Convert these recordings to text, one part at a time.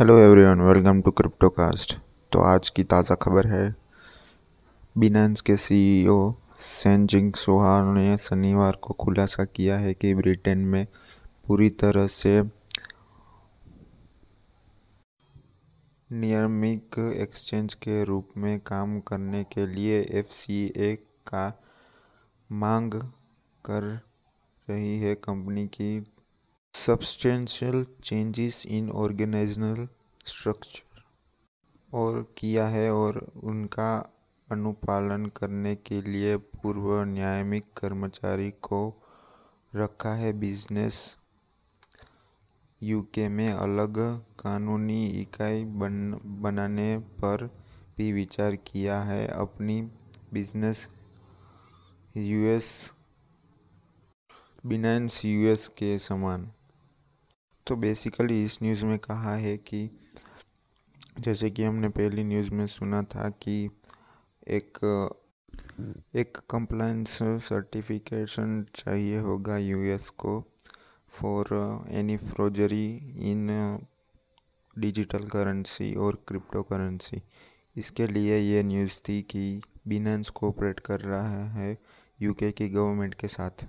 Hello everyone welcome to Cryptocast तो आज की ताज़ा खबर है बिनेंस के सीईओ सेंजिंग सोहा ने शनिवार को खुलासा किया है कि ब्रिटेन में पूरी तरह से नियमित एक्सचेंज के रूप में काम करने के लिए एफसीए का मांग कर रही है। कंपनी की substantial changes in organisational structure और किया है और उनका अनुपालन करने के लिए पूर्व न्यायिक कर्मचारी को रखा है। बिज़नेस यूके में अलग कानूनी इकाई बन, बनाने पर भी विचार किया है। अपनी बिज़नेस यूएस बिनाइंस यूएस के समान। तो बेसिकली इस न्यूज़ में कहा है कि जैसे कि हमने पहली न्यूज़ में सुना था कि एक एक कंप्लाइंस सर्टिफिकेशन चाहिए होगा यूएस को for any forgery in digital currency और क्रिप्टो करेंसी इसके लिए ये न्यूज़ थी कि बिनेंस कोऑपरेट कर रहा है यूके की गवर्नमेंट के साथ।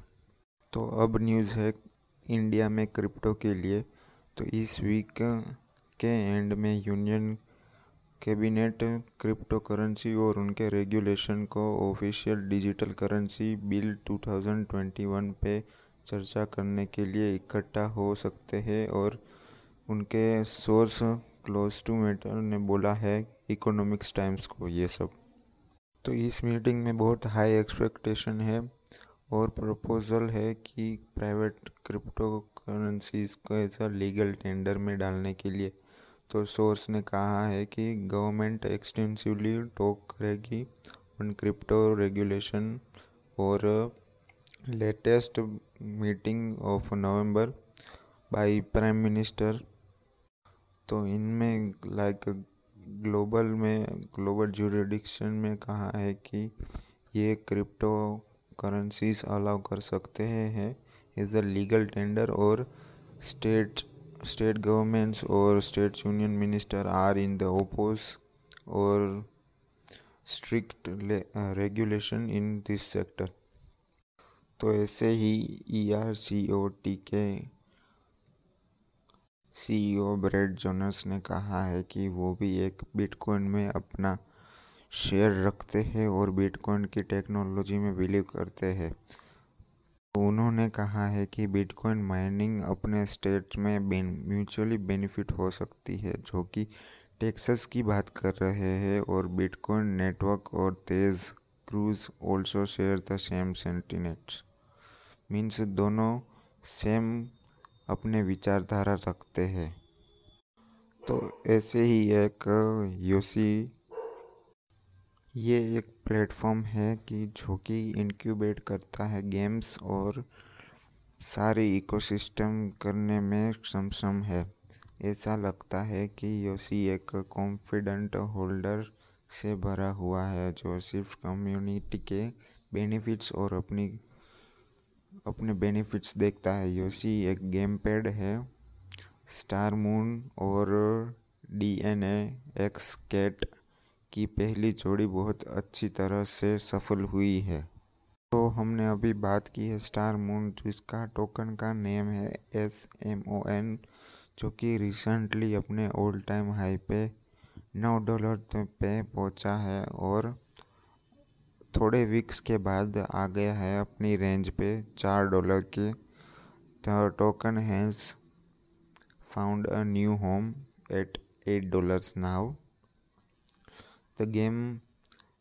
तो अब न्यूज़ है इंडिया में क्रिप्टो के लिए तो इस वीक के एंड में यूनियन कैबिनेट क्रिप्टो करेंसी और उनके रेगुलेशन को ऑफिशियल डिजिटल करेंसी बिल 2021 पे चर्चा करने के लिए इकट्ठा हो सकते हैं और उनके सोर्स क्लोज टू मेटर ने बोला है इकोनॉमिक्स टाइम्स को ये सब। तो इस मीटिंग में बहुत हाई एक्सपेक्टेशन है। और प्रपोजल है कि प्राइवेट क्रिप्टो करेंसीज को ऐसा लीगल टेंडर में डालने के लिए। तो सोर्स ने कहा है कि गवर्नमेंट एक्सटेंसिवली टॉक करेगी ऑन क्रिप्टो रेगुलेशन और latest meeting of November by prime minister तो इनमें लाइक ग्लोबल में ग्लोबल जुरिडिक्शन में कहा है कि ये क्रिप्टो करेंसीज अलाउ कर सकते हैं इज़ अ लीगल टेंडर और स्टेट स्टेट गवर्नमेंट्स और state union minister are in the oppose और strict regulation in this sector तो ऐसे ही E R C O T के सी सीईओ ब्रेड जोनस ने कहा है कि वो भी एक बिटकॉइन में अपना शेयर रखते हैं और बिटकॉइन की टेक्नोलॉजी में बिलीव करते हैं। उन्होंने कहा है कि बिटकॉइन माइनिंग अपने स्टेट में म्यूचुअली बेनिफिट हो सकती है, जो कि टेक्सस की बात कर रहे हैं, और बिटकॉइन नेटवर्क और Ted Cruz also share the same sentiments. Means दोनों सेम अपने विचारधारा रखते हैं। तो ऐसे ही एक योसी ये एक प्लेटफॉर्म है कि जो कि इनक्यूबेट करता है गेम्स और सारे इकोसिस्टम करने में सक्षम है। ऐसा लगता है कि योसी एक कॉन्फिडेंट होल्डर से भरा हुआ है, जो सिर्फ़ कम्युनिटी के बेनिफिट्स और अपनी, अपने बेनिफिट्स देखता है। योसी एक गेम पैड है स्टार मून और डी एन एक्स कैट की पहली जोड़ी बहुत अच्छी तरह से सफल हुई है। तो हमने अभी बात की है स्टार मून जिसका टोकन का नेम है एस एम ओ एन जो कि रिसेंटली अपने ऑल टाइम हाई पे नौ डॉलर पे पहुँचा है और थोड़े वीक्स के बाद आ गया है अपनी रेंज पे चार डॉलर के। The token has found a new home at eight dollars now the game,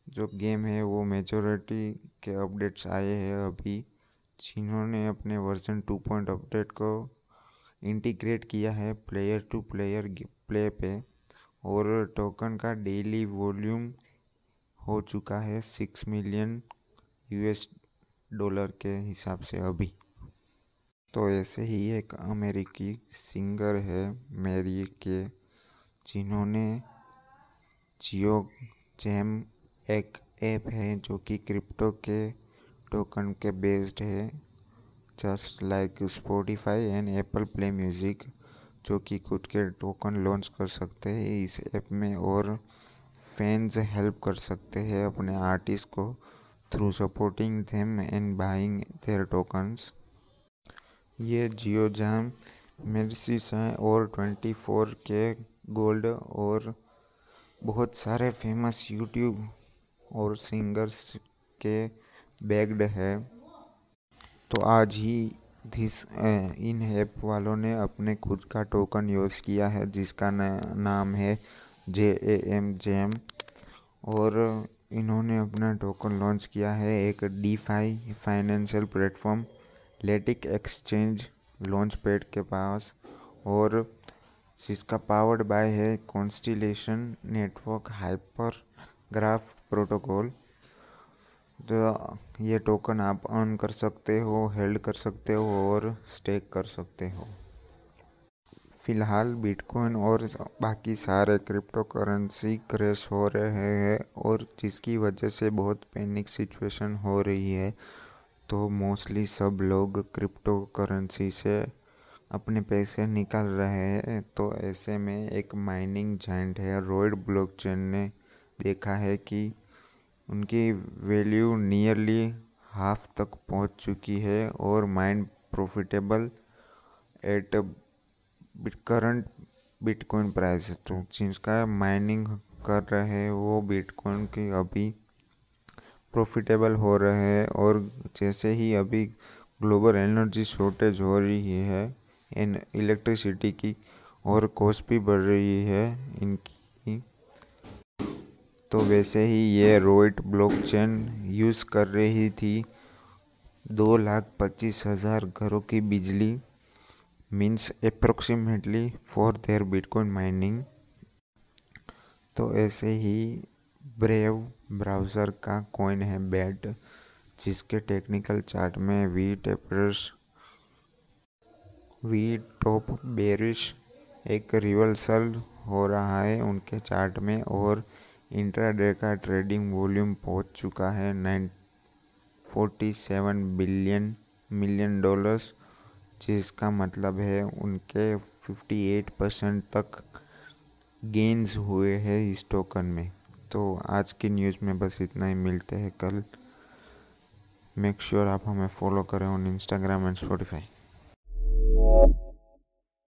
जो गेम है वो मेजोरिटी के अपडेट्स आए हैं अभी, जिन्होंने अपने वर्जन टू पॉइंट अपडेट को इंटीग्रेट किया है प्लेयर टू प्लेयर प्ले पे, और टोकन का डेली वॉल्यूम हो चुका है सिक्स मिलियन यूएस डॉलर के हिसाब से अभी। तो ऐसे ही एक अमेरिकी सिंगर है, मेरी के, जिन्होंने जियो जैम एक ऐप है जो कि क्रिप्टो के टोकन के बेस्ड है। Just like Spotify and Apple play music जो कि खुद के टोकन लॉन्च कर सकते हैं। इस ऐप में और फैंस हेल्प कर सकते हैं अपने आर्टिस्ट को through supporting them and buying their tokens ये जियो जैम मेडिसिस हैं और 24 के गोल्ड और बहुत सारे फ़ेमस यूट्यूब और सिंगर्स के बैग्ड है। तो आज ही दिस इन ऐप वालों ने अपने खुद का टोकन यूज़ किया है जिसका ना, नाम है जे ए एम जेम और इन्होंने अपना टोकन लॉन्च किया है एक DeFi financial platform lattice exchange launchpad के पास। और जिसका पावर्ड बाय है constellation network hyper graph protocol. तो ये टोकन आप अर्न कर सकते हो, हेल्ड कर सकते हो और स्टेक कर सकते हो। फ़िलहाल बिटकॉइन और बाकी सारे क्रिप्टो करेंसी क्रैश हो रहे हैं और जिसकी वजह से बहुत पैनिक सिचुएशन हो रही है तो मोस्टली सब लोग क्रिप्टो करेंसी से अपने पैसे निकाल रहे हैं तो ऐसे में एक माइनिंग जॉइंट है। रॉयड ब्लॉकचेन ने देखा है कि उनकी वैल्यू नियरली हाफ़ तक पहुँच चुकी है और mind profitable at current bitcoin price. तो जिसका माइनिंग कर रहे हैं, वो बिटकॉइन की अभी प्रॉफिटेबल हो रहे हैं और जैसे ही अभी ग्लोबल एनर्जी शॉर्टेज हो रही है इन इलेक्ट्रिसिटी की और कॉस्ट भी बढ़ रही है इनकी। तो वैसे ही ये रोइट ब्लॉकचेन यूज़ कर रही थी दो लाख पच्चीस हज़ार घरों की बिजली means approximately for their bitcoin mining तो ऐसे ही ब्रेव ब्राउज़र का कॉइन है बैट जिसके टेक्निकल चार्ट में V tapers V top bearish एक रिवर्सल हो रहा है उनके चार्ट में और इंट्राडे का ट्रेडिंग वॉल्यूम पहुँच चुका है nine forty seven billion million dollars, जिसका मतलब है उनके फिफ्टी एट परसेंट तक गेंस हुए हैं इस टोकन में। तो आज की न्यूज़ में बस इतना ही, मिलते हैं कल। मेक श्योर sure आप हमें फॉलो करें ऑन इंस्टाग्राम एंड स्पॉटिफाई